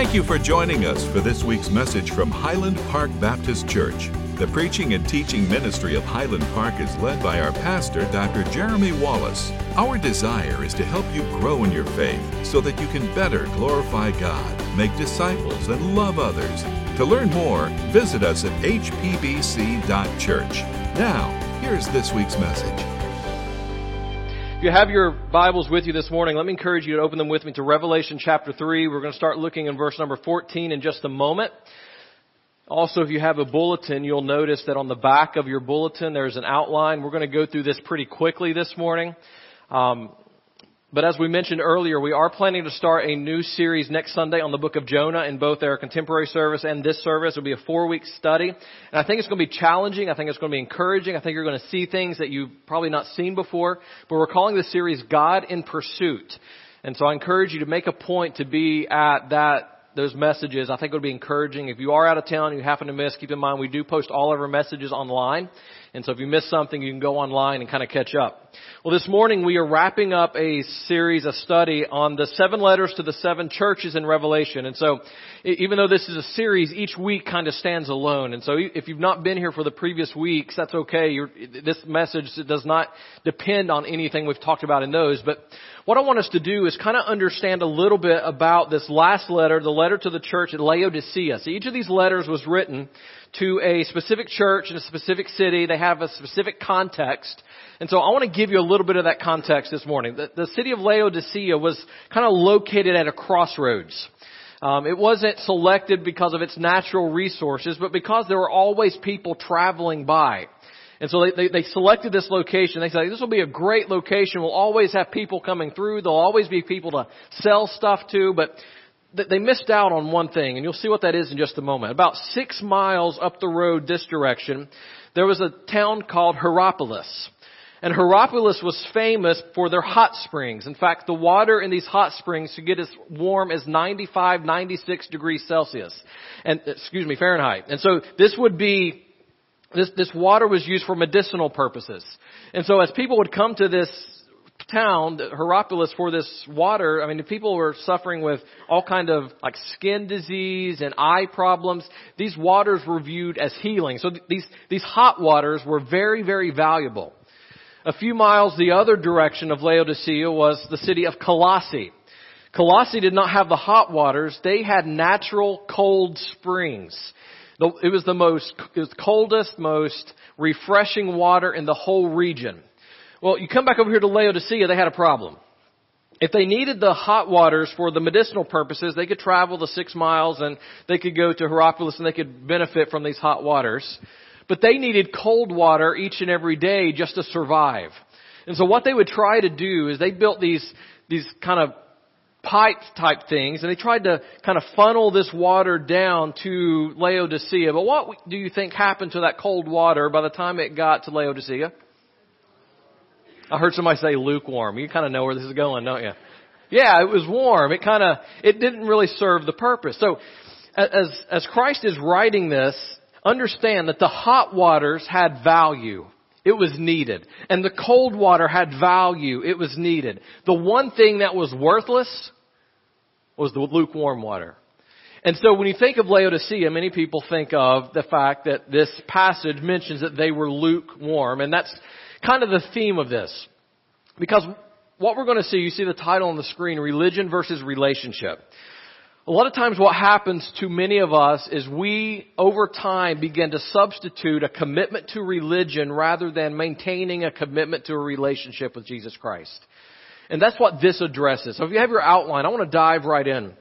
Thank you for joining us for this week's message from Highland Park Baptist Church. The preaching and teaching ministry of Highland Park is led by our pastor, Dr. Jeremy Wallace. Our desire is to help you grow in your faith so that you can better glorify God, make disciples, and love others. To learn more, visit us at hpbc.church. Now, here's this week's message. If you have your Bibles with you this morning, let me encourage you to open them with me to Revelation chapter 3. We're going to start looking in verse number 14 in just a moment. Also, if you have a bulletin, you'll notice that on the back of your bulletin there's an outline. We're going to go through this pretty quickly this morning. Um, but as we mentioned earlier, we are planning to start a new series next Sunday on the book of Jonah in both our contemporary service and this service. It'll be a four week study. And I think it's going to be challenging. I think it's going to be encouraging. I think you're going to see things that you've probably not seen before. But we're calling this series God in Pursuit. And so I encourage you to make a point to be at that those messages. I think it would be encouraging. If you are out of town and you happen to miss, keep in mind we do post all of our messages online. And so if you miss something, you can go online and kind of catch up. Well, this morning we are wrapping up a series, a study on the seven letters to the seven churches in Revelation. And so even though this is a series, each week kind of stands alone. And so if you've not been here for the previous weeks, that's okay. You're, this message does not depend on anything we've talked about in those. But what I want us to do is kind of understand a little bit about this last letter, the letter to the church at Laodicea. So each of these letters was written to a specific church in a specific city. They have a specific context. And so I want to give you a little bit of that context this morning. The, the city of Laodicea was kind of located at a crossroads. Um, it wasn't selected because of its natural resources, but because there were always people traveling by. And so they, they, they, selected this location. They said, this will be a great location. We'll always have people coming through. There'll always be people to sell stuff to, but they missed out on one thing, and you'll see what that is in just a moment. About six miles up the road this direction, there was a town called Hierapolis. And Hierapolis was famous for their hot springs. In fact, the water in these hot springs could get as warm as 95, 96 degrees Celsius. And, excuse me, Fahrenheit. And so this would be, this, this water was used for medicinal purposes. And so as people would come to this town, Hierapolis, for this water, I mean, people were suffering with all kind of like skin disease and eye problems. These waters were viewed as healing. So these, these hot waters were very, very valuable. A few miles the other direction of Laodicea was the city of Colossae. Colossae did not have the hot waters. They had natural cold springs. It was the most, it was coldest, most refreshing water in the whole region. Well, you come back over here to Laodicea, they had a problem. If they needed the hot waters for the medicinal purposes, they could travel the six miles and they could go to Hierapolis and they could benefit from these hot waters. But they needed cold water each and every day just to survive. And so what they would try to do is they built these, these kind of pipe type things and they tried to kind of funnel this water down to Laodicea. But what do you think happened to that cold water by the time it got to Laodicea? I heard somebody say lukewarm. You kind of know where this is going, don't you? Yeah, it was warm. It kind of, it didn't really serve the purpose. So, as, as Christ is writing this, understand that the hot waters had value. It was needed. And the cold water had value. It was needed. The one thing that was worthless was the lukewarm water. And so when you think of Laodicea, many people think of the fact that this passage mentions that they were lukewarm. And that's kind of the theme of this. Because what we're going to see, you see the title on the screen, religion versus relationship. A lot of times what happens to many of us is we, over time, begin to substitute a commitment to religion rather than maintaining a commitment to a relationship with Jesus Christ. And that's what this addresses. So if you have your outline, I want to dive right in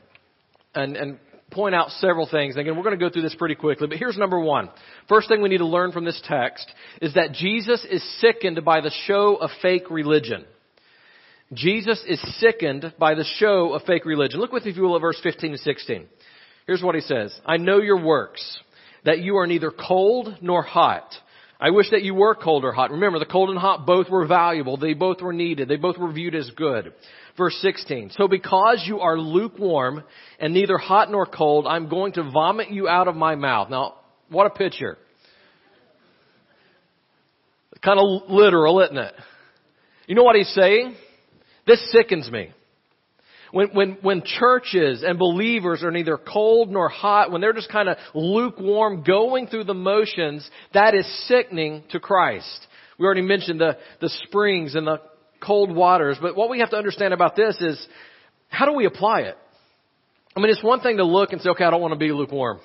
and, and point out several things. Again, we're going to go through this pretty quickly, but here's number one. First thing we need to learn from this text is that Jesus is sickened by the show of fake religion. Jesus is sickened by the show of fake religion. Look with me, if you will, at verse 15 and 16. Here's what he says. I know your works, that you are neither cold nor hot. I wish that you were cold or hot. Remember, the cold and hot both were valuable. They both were needed. They both were viewed as good. Verse 16. So because you are lukewarm and neither hot nor cold, I'm going to vomit you out of my mouth. Now, what a picture. Kind of literal, isn't it? You know what he's saying? This sickens me. When, when, when churches and believers are neither cold nor hot, when they're just kind of lukewarm, going through the motions, that is sickening to Christ. We already mentioned the, the springs and the cold waters, but what we have to understand about this is, how do we apply it? I mean, it's one thing to look and say, okay, I don't want to be lukewarm.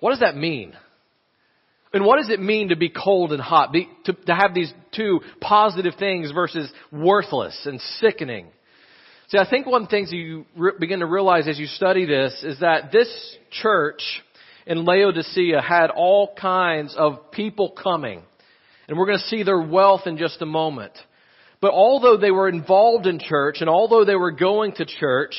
What does that mean? And what does it mean to be cold and hot? Be, to, to have these two positive things versus worthless and sickening. See, I think one of the things you re- begin to realize as you study this is that this church in Laodicea had all kinds of people coming. And we're going to see their wealth in just a moment. But although they were involved in church and although they were going to church,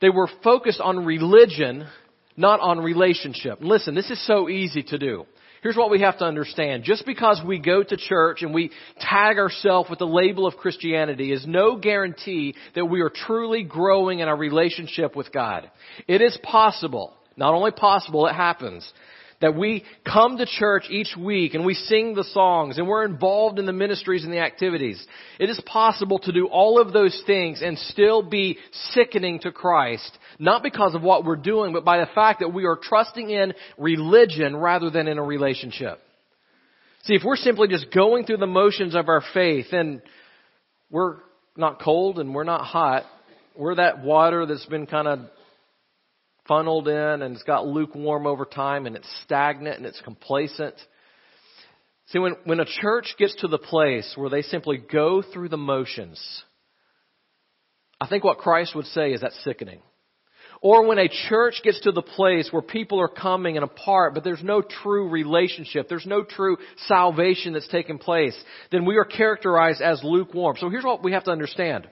they were focused on religion, not on relationship. Listen, this is so easy to do. Here's what we have to understand. Just because we go to church and we tag ourselves with the label of Christianity is no guarantee that we are truly growing in our relationship with God. It is possible, not only possible, it happens, that we come to church each week and we sing the songs and we're involved in the ministries and the activities. It is possible to do all of those things and still be sickening to Christ not because of what we're doing, but by the fact that we are trusting in religion rather than in a relationship. See, if we're simply just going through the motions of our faith, then we're not cold and we're not hot. We're that water that's been kind of funneled in and it's got lukewarm over time and it's stagnant and it's complacent. See, when, when a church gets to the place where they simply go through the motions, I think what Christ would say is that's sickening. Or when a church gets to the place where people are coming and apart, but there's no true relationship, there's no true salvation that's taken place, then we are characterized as lukewarm. So here's what we have to understand.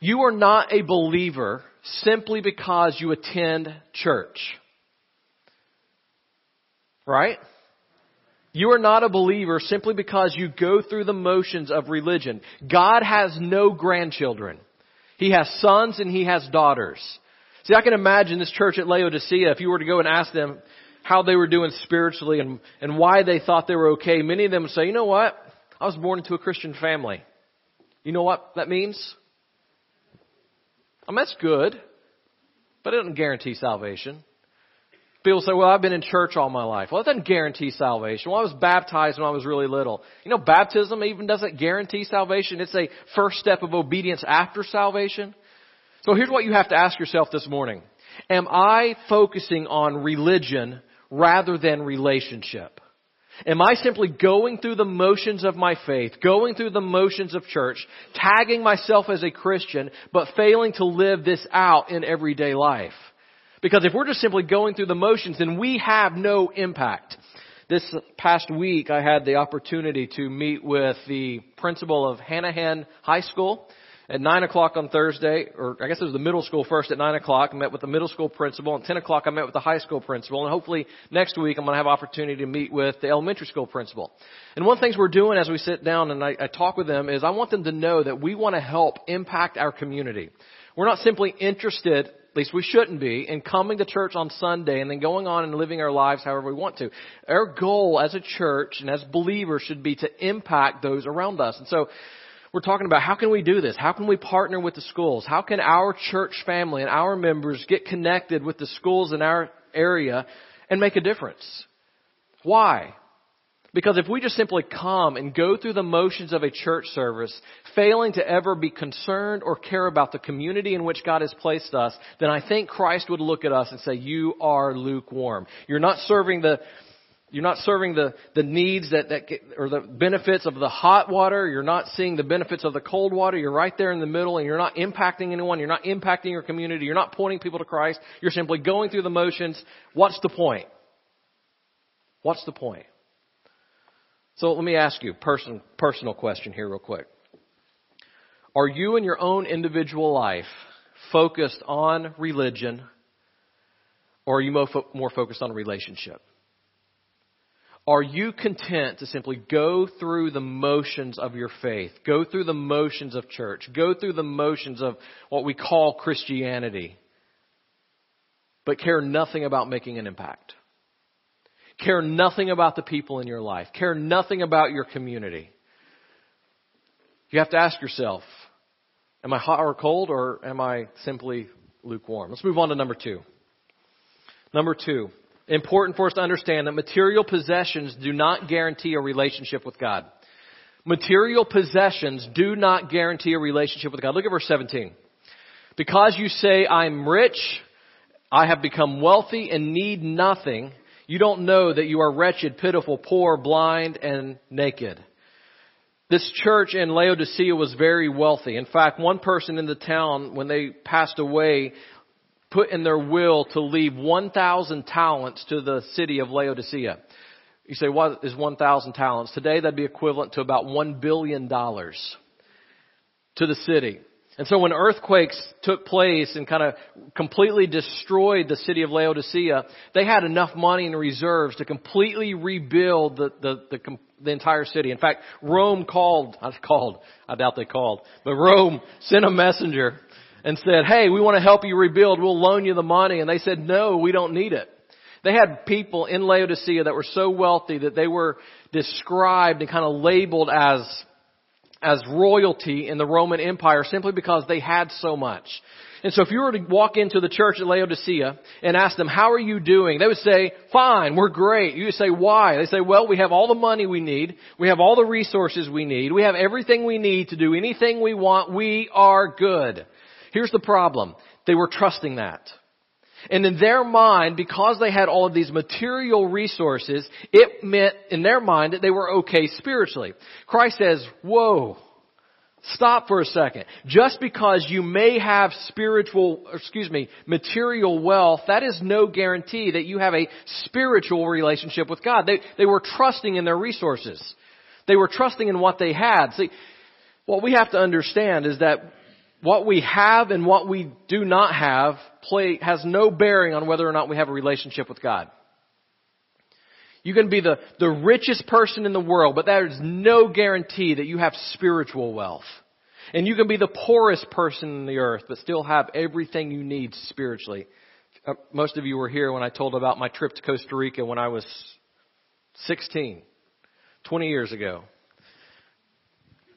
You are not a believer simply because you attend church. Right? You are not a believer simply because you go through the motions of religion. God has no grandchildren. He has sons and he has daughters. See, I can imagine this church at Laodicea, if you were to go and ask them how they were doing spiritually and, and why they thought they were okay, many of them would say, you know what? I was born into a Christian family. You know what that means? I mean, that's good, but it doesn't guarantee salvation. People say, well, I've been in church all my life. Well, it doesn't guarantee salvation. Well, I was baptized when I was really little. You know, baptism even doesn't guarantee salvation. It's a first step of obedience after salvation. So here's what you have to ask yourself this morning. Am I focusing on religion rather than relationship? Am I simply going through the motions of my faith, going through the motions of church, tagging myself as a Christian, but failing to live this out in everyday life? Because if we're just simply going through the motions, then we have no impact. This past week, I had the opportunity to meet with the principal of Hanahan High School at 9 o'clock on Thursday, or I guess it was the middle school first at 9 o'clock. I met with the middle school principal. and 10 o'clock, I met with the high school principal. And hopefully next week, I'm going to have opportunity to meet with the elementary school principal. And one of the things we're doing as we sit down and I, I talk with them is I want them to know that we want to help impact our community. We're not simply interested at least we shouldn't be, in coming to church on Sunday and then going on and living our lives however we want to. Our goal as a church and as believers should be to impact those around us. And so we're talking about how can we do this? How can we partner with the schools? How can our church family and our members get connected with the schools in our area and make a difference? Why? Because if we just simply come and go through the motions of a church service, failing to ever be concerned or care about the community in which God has placed us, then I think Christ would look at us and say, you are lukewarm. You're not serving the, you're not serving the, the needs that, that get, or the benefits of the hot water. You're not seeing the benefits of the cold water. You're right there in the middle and you're not impacting anyone. You're not impacting your community. You're not pointing people to Christ. You're simply going through the motions. What's the point? What's the point? So let me ask you a person, personal question here real quick. Are you in your own individual life focused on religion or are you more focused on relationship? Are you content to simply go through the motions of your faith, go through the motions of church, go through the motions of what we call Christianity, but care nothing about making an impact? Care nothing about the people in your life, care nothing about your community? You have to ask yourself, Am I hot or cold or am I simply lukewarm? Let's move on to number two. Number two, important for us to understand that material possessions do not guarantee a relationship with God. Material possessions do not guarantee a relationship with God. Look at verse 17. Because you say, I'm rich, I have become wealthy and need nothing, you don't know that you are wretched, pitiful, poor, blind, and naked. This church in Laodicea was very wealthy. In fact, one person in the town, when they passed away, put in their will to leave 1,000 talents to the city of Laodicea. You say, what is 1,000 talents? Today that'd be equivalent to about $1 billion to the city. And so when earthquakes took place and kind of completely destroyed the city of Laodicea, they had enough money in reserves to completely rebuild the, the, the, the entire city. In fact, Rome called, called, I doubt they called, but Rome sent a messenger and said, hey, we want to help you rebuild, we'll loan you the money. And they said, no, we don't need it. They had people in Laodicea that were so wealthy that they were described and kind of labeled as as royalty in the Roman Empire simply because they had so much. And so if you were to walk into the church at Laodicea and ask them, how are you doing? They would say, fine, we're great. You say, why? They say, well, we have all the money we need. We have all the resources we need. We have everything we need to do anything we want. We are good. Here's the problem. They were trusting that. And in their mind, because they had all of these material resources, it meant in their mind that they were okay spiritually. Christ says, whoa, stop for a second. Just because you may have spiritual, excuse me, material wealth, that is no guarantee that you have a spiritual relationship with God. They, they were trusting in their resources. They were trusting in what they had. See, what we have to understand is that what we have and what we do not have play, has no bearing on whether or not we have a relationship with God. You can be the, the richest person in the world, but there is no guarantee that you have spiritual wealth. And you can be the poorest person in the earth, but still have everything you need spiritually. Uh, most of you were here when I told about my trip to Costa Rica when I was 16, 20 years ago.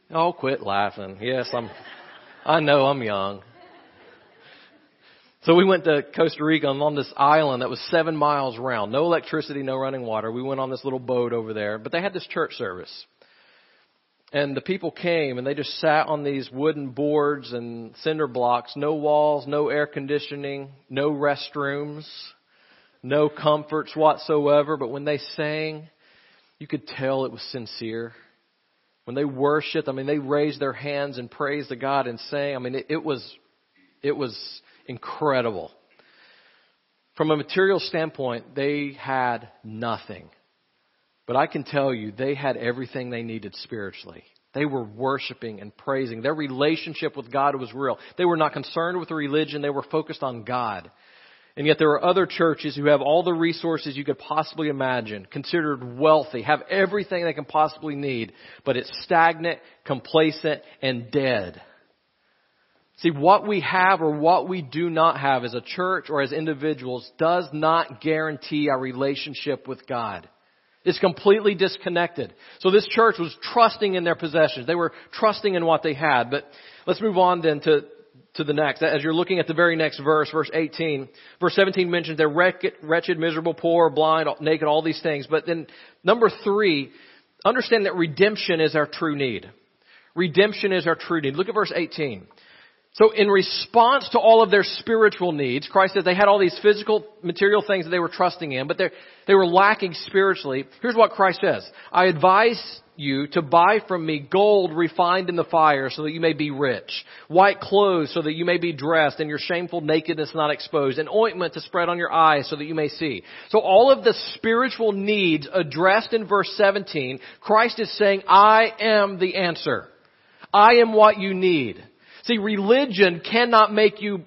Oh, quit laughing. Yes, I'm, I know I'm young. So we went to Costa Rica on this island that was seven miles round. No electricity, no running water. We went on this little boat over there, but they had this church service. And the people came and they just sat on these wooden boards and cinder blocks, no walls, no air conditioning, no restrooms, no comforts whatsoever. But when they sang, you could tell it was sincere. When they worshiped, I mean, they raised their hands and praised the God and sang. I mean, it, it was, it was incredible. From a material standpoint, they had nothing. But I can tell you, they had everything they needed spiritually. They were worshiping and praising. Their relationship with God was real. They were not concerned with the religion. They were focused on God. And yet there are other churches who have all the resources you could possibly imagine, considered wealthy, have everything they can possibly need, but it's stagnant, complacent, and dead. See, what we have or what we do not have as a church or as individuals does not guarantee our relationship with God. It's completely disconnected. So this church was trusting in their possessions. They were trusting in what they had. But let's move on then to, to the next. As you're looking at the very next verse, verse 18, verse 17 mentions they're wretched, miserable, poor, blind, naked, all these things. But then number three, understand that redemption is our true need. Redemption is our true need. Look at verse 18. So in response to all of their spiritual needs, Christ says they had all these physical, material things that they were trusting in, but they were lacking spiritually. Here's what Christ says. I advise you to buy from me gold refined in the fire so that you may be rich, white clothes so that you may be dressed and your shameful nakedness not exposed, and ointment to spread on your eyes so that you may see. So all of the spiritual needs addressed in verse 17, Christ is saying, I am the answer. I am what you need. See, religion cannot make you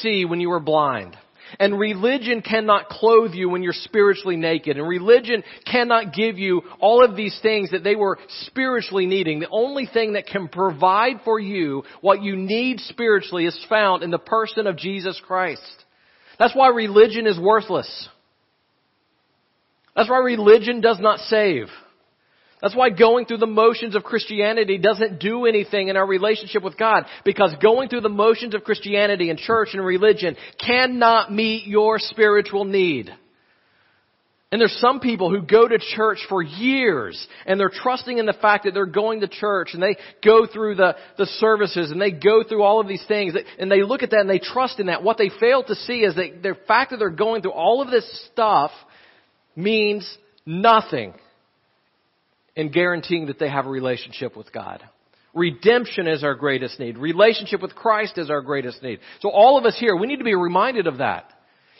see when you are blind. And religion cannot clothe you when you're spiritually naked. And religion cannot give you all of these things that they were spiritually needing. The only thing that can provide for you what you need spiritually is found in the person of Jesus Christ. That's why religion is worthless. That's why religion does not save. That's why going through the motions of Christianity doesn't do anything in our relationship with God. Because going through the motions of Christianity and church and religion cannot meet your spiritual need. And there's some people who go to church for years and they're trusting in the fact that they're going to church and they go through the, the services and they go through all of these things and they look at that and they trust in that. What they fail to see is that the fact that they're going through all of this stuff means nothing in guaranteeing that they have a relationship with God. Redemption is our greatest need. Relationship with Christ is our greatest need. So all of us here, we need to be reminded of that.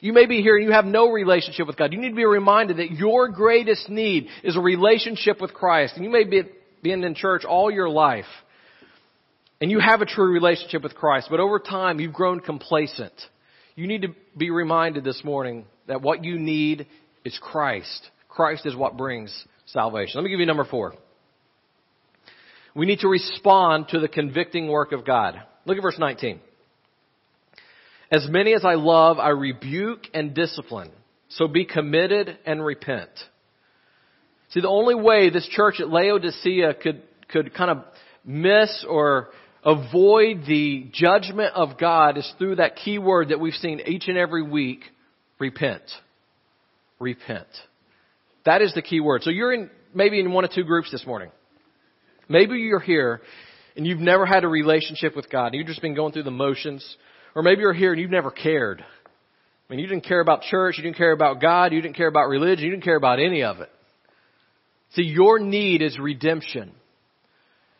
You may be here and you have no relationship with God. You need to be reminded that your greatest need is a relationship with Christ. And you may be been in church all your life and you have a true relationship with Christ, but over time you've grown complacent. You need to be reminded this morning that what you need is Christ. Christ is what brings salvation. Let me give you number four. We need to respond to the convicting work of God. Look at verse 19. As many as I love, I rebuke and discipline. So be committed and repent. See, the only way this church at Laodicea could, could kind of miss or avoid the judgment of God is through that key word that we've seen each and every week, repent. Repent. That is the key word. So you're in, maybe in one of two groups this morning. Maybe you're here and you've never had a relationship with God. And You've just been going through the motions. Or maybe you're here and you've never cared. I mean, you didn't care about church, you didn't care about God, you didn't care about religion, you didn't care about any of it. See, your need is redemption.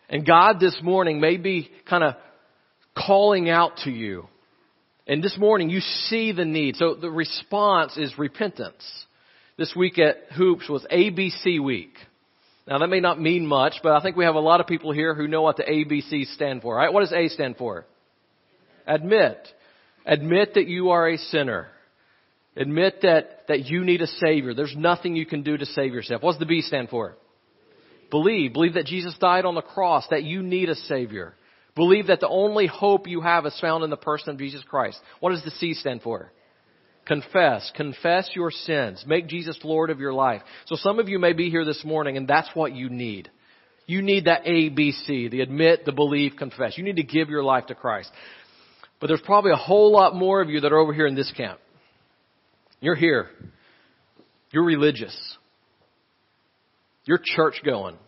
And God this morning may be kind of calling out to you. And this morning you see the need. So the response is repentance this week at Hoops was ABC week. Now that may not mean much, but I think we have a lot of people here who know what the ABCs stand for, right? What does A stand for? Admit. Admit that you are a sinner. Admit that, that you need a Savior. There's nothing you can do to save yourself. What's the B stand for? Believe. Believe that Jesus died on the cross, that you need a Savior. Believe that the only hope you have is found in the person of Jesus Christ. What does the C stand for? Confess. Confess your sins. Make Jesus Lord of your life. So some of you may be here this morning and that's what you need. You need that ABC, the admit, the believe, confess. You need to give your life to Christ. But there's probably a whole lot more of you that are over here in this camp. You're here. You're religious. You're church going.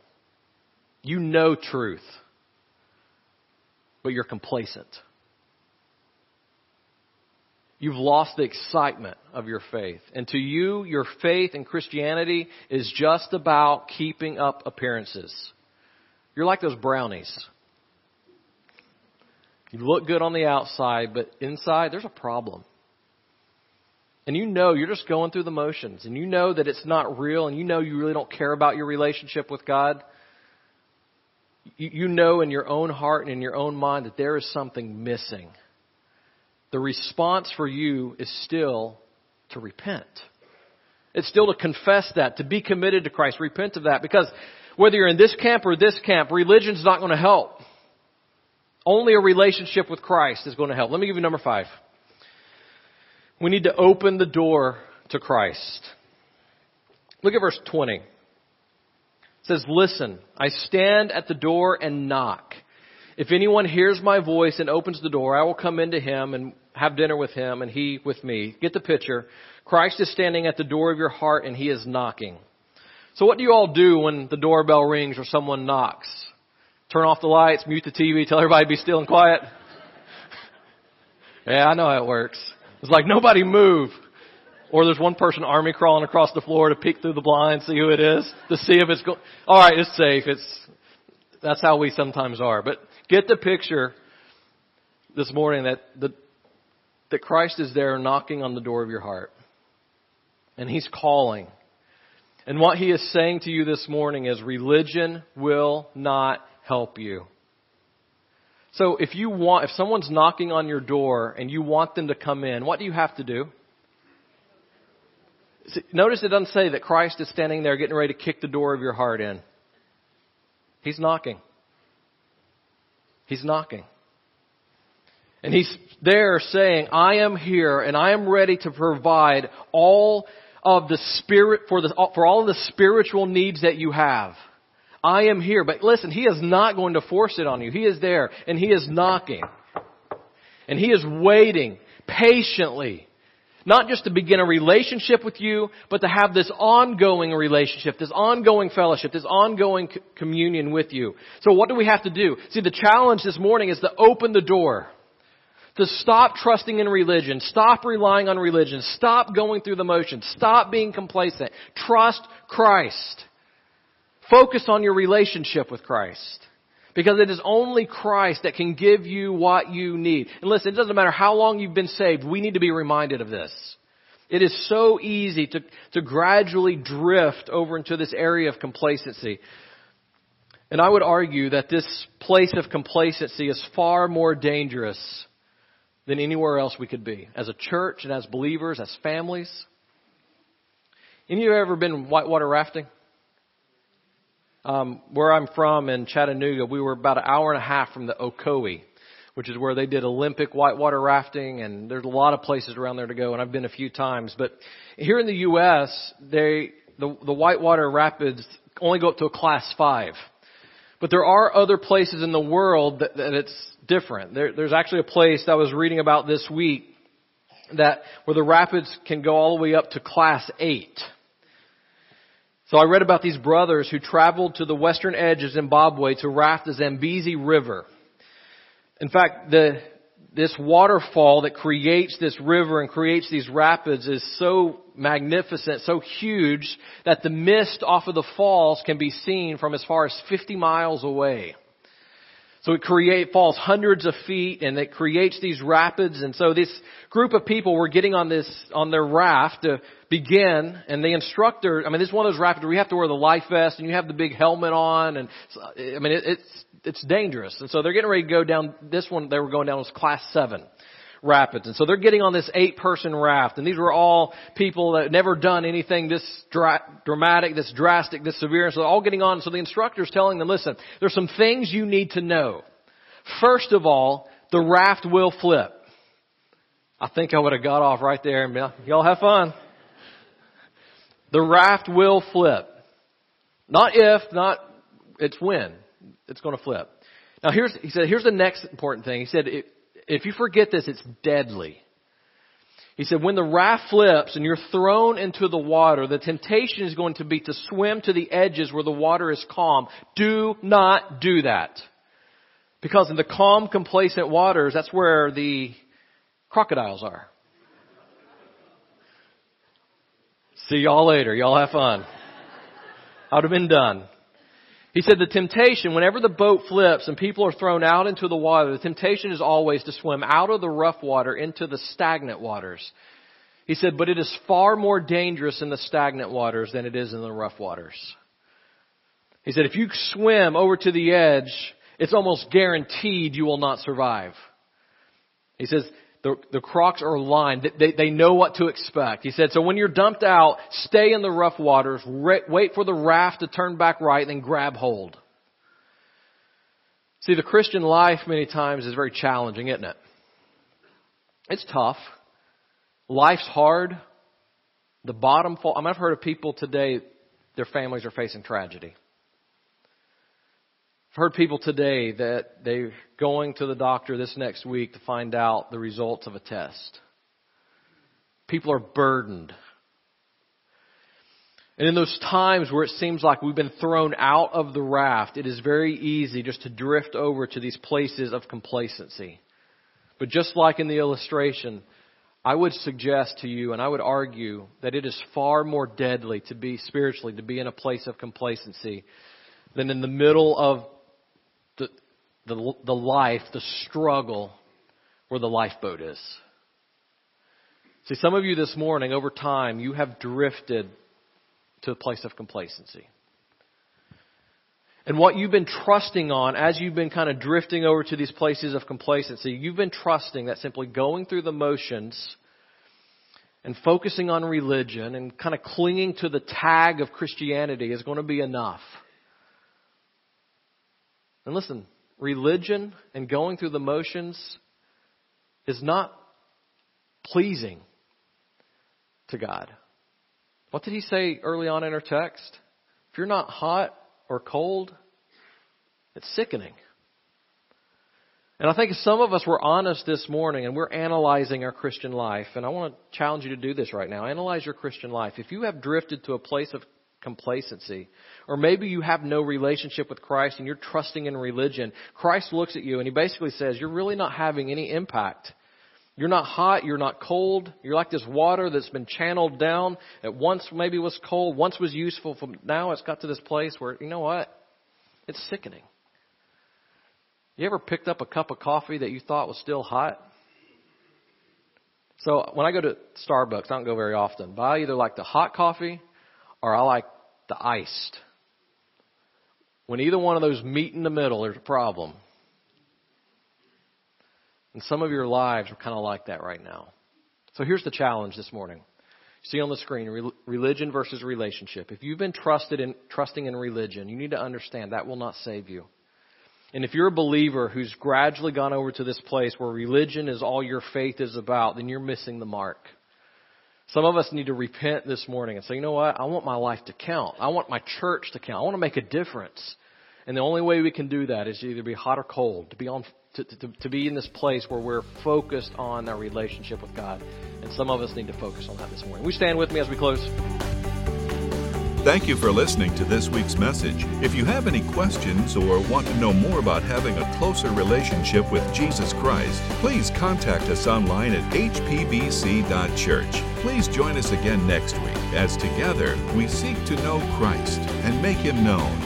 You know truth. But you're complacent. You've lost the excitement of your faith. And to you, your faith in Christianity is just about keeping up appearances. You're like those brownies. You look good on the outside, but inside, there's a problem. And you know you're just going through the motions, and you know that it's not real, and you know you really don't care about your relationship with God. You know in your own heart and in your own mind that there is something missing the response for you is still to repent. It's still to confess that, to be committed to Christ, repent of that. Because whether you're in this camp or this camp, religion's not going to help. Only a relationship with Christ is going to help. Let me give you number five. We need to open the door to Christ. Look at verse 20. It says, Listen, I stand at the door and knock. If anyone hears my voice and opens the door, I will come into him and have dinner with him and he with me. Get the picture. Christ is standing at the door of your heart and he is knocking. So what do you all do when the doorbell rings or someone knocks? Turn off the lights, mute the TV, tell everybody to be still and quiet? yeah, I know how it works. It's like nobody move. Or there's one person army crawling across the floor to peek through the blinds, see who it is, to see if it's going. All right, it's safe. It's that's how we sometimes are. But Get the picture this morning that, the, that Christ is there knocking on the door of your heart. And He's calling. And what He is saying to you this morning is religion will not help you. So if you want, if someone's knocking on your door and you want them to come in, what do you have to do? Notice it doesn't say that Christ is standing there getting ready to kick the door of your heart in. He's knocking. He's knocking. And he's there saying, I am here and I am ready to provide all of the spirit for the, for all of the spiritual needs that you have. I am here. But listen, He is not going to force it on you. He is there and He is knocking. And He is waiting patiently. Not just to begin a relationship with you, but to have this ongoing relationship, this ongoing fellowship, this ongoing communion with you. So what do we have to do? See, the challenge this morning is to open the door to stop trusting in religion, stop relying on religion, stop going through the motions, stop being complacent. Trust Christ. Focus on your relationship with Christ. Because it is only Christ that can give you what you need. And listen, it doesn't matter how long you've been saved, we need to be reminded of this. It is so easy to, to gradually drift over into this area of complacency. And I would argue that this place of complacency is far more dangerous than anywhere else we could be. As a church and as believers, as families. Any of you ever been whitewater rafting? Um, where I'm from in Chattanooga, we were about an hour and a half from the Ocoee, which is where they did Olympic whitewater rafting, and there's a lot of places around there to go, and I've been a few times. But here in the U.S., they the, the whitewater rapids only go up to a class five. But there are other places in the world that, that it's different. There, there's actually a place that I was reading about this week that where the rapids can go all the way up to class eight. So I read about these brothers who traveled to the western edge of Zimbabwe to raft the Zambezi River. In fact, the, this waterfall that creates this river and creates these rapids is so magnificent, so huge that the mist off of the falls can be seen from as far as 50 miles away. So it create, falls hundreds of feet and it creates these rapids. And so this group of people were getting on this, on their raft to begin and the instructor, I mean, this is one of those rapids where you have to wear the life vest and you have the big helmet on and, I mean, it, it's, it's dangerous. And so they're getting ready to go down, this one they were going down was class seven rapids. And so they're getting on this eight person raft. And these were all people that had never done anything this dra- dramatic, this drastic, this severe. And so they're all getting on. So the instructor's telling them, listen, there's some things you need to know. First of all, the raft will flip. I think I would have got off right there and y'all have fun. The raft will flip. Not if, not, it's when. It's going to flip. Now here's, he said, here's the next important thing. He said, if you forget this, it's deadly. He said, when the raft flips and you're thrown into the water, the temptation is going to be to swim to the edges where the water is calm. Do not do that. Because in the calm, complacent waters, that's where the crocodiles are. See y'all later. Y'all have fun. I would have been done. He said the temptation, whenever the boat flips and people are thrown out into the water, the temptation is always to swim out of the rough water into the stagnant waters. He said, but it is far more dangerous in the stagnant waters than it is in the rough waters. He said, if you swim over to the edge, it's almost guaranteed you will not survive. He says, the, the crocs are lined. They, they know what to expect. He said, so when you're dumped out, stay in the rough waters, wait for the raft to turn back right, then grab hold. See, the Christian life many times is very challenging, isn't it? It's tough. Life's hard. The bottom fall. I mean, I've heard of people today, their families are facing tragedy. Heard people today that they're going to the doctor this next week to find out the results of a test. People are burdened. And in those times where it seems like we've been thrown out of the raft, it is very easy just to drift over to these places of complacency. But just like in the illustration, I would suggest to you and I would argue that it is far more deadly to be spiritually, to be in a place of complacency than in the middle of the, the life, the struggle where the lifeboat is. See, some of you this morning, over time, you have drifted to a place of complacency. And what you've been trusting on as you've been kind of drifting over to these places of complacency, you've been trusting that simply going through the motions and focusing on religion and kind of clinging to the tag of Christianity is going to be enough. And listen, religion and going through the motions is not pleasing to God. What did he say early on in our text? If you're not hot, or cold, it's sickening. And I think some of us were honest this morning and we're analyzing our Christian life, and I want to challenge you to do this right now. Analyze your Christian life. If you have drifted to a place of complacency, or maybe you have no relationship with Christ and you're trusting in religion, Christ looks at you and he basically says, you're really not having any impact. You're not hot, you're not cold. You're like this water that's been channeled down. At once maybe was cold, once was useful, from now it's got to this place where, you know what? It's sickening. You ever picked up a cup of coffee that you thought was still hot? So when I go to Starbucks, I don't go very often, but I either like the hot coffee or I like the iced. When either one of those meet in the middle, there's a problem. And some of your lives are kind of like that right now. So here's the challenge this morning. See on the screen, religion versus relationship. If you've been trusted in, trusting in religion, you need to understand that will not save you. And if you're a believer who's gradually gone over to this place where religion is all your faith is about, then you're missing the mark. Some of us need to repent this morning and say, you know what? I want my life to count. I want my church to count. I want to make a difference. And the only way we can do that is to either be hot or cold, to be on, to, to, to be in this place where we're focused on our relationship with God. And some of us need to focus on that this morning. We stand with me as we close. Thank you for listening to this week's message. If you have any questions or want to know more about having a closer relationship with Jesus Christ, please contact us online at hpbc.church. Please join us again next week as together we seek to know Christ and make him known.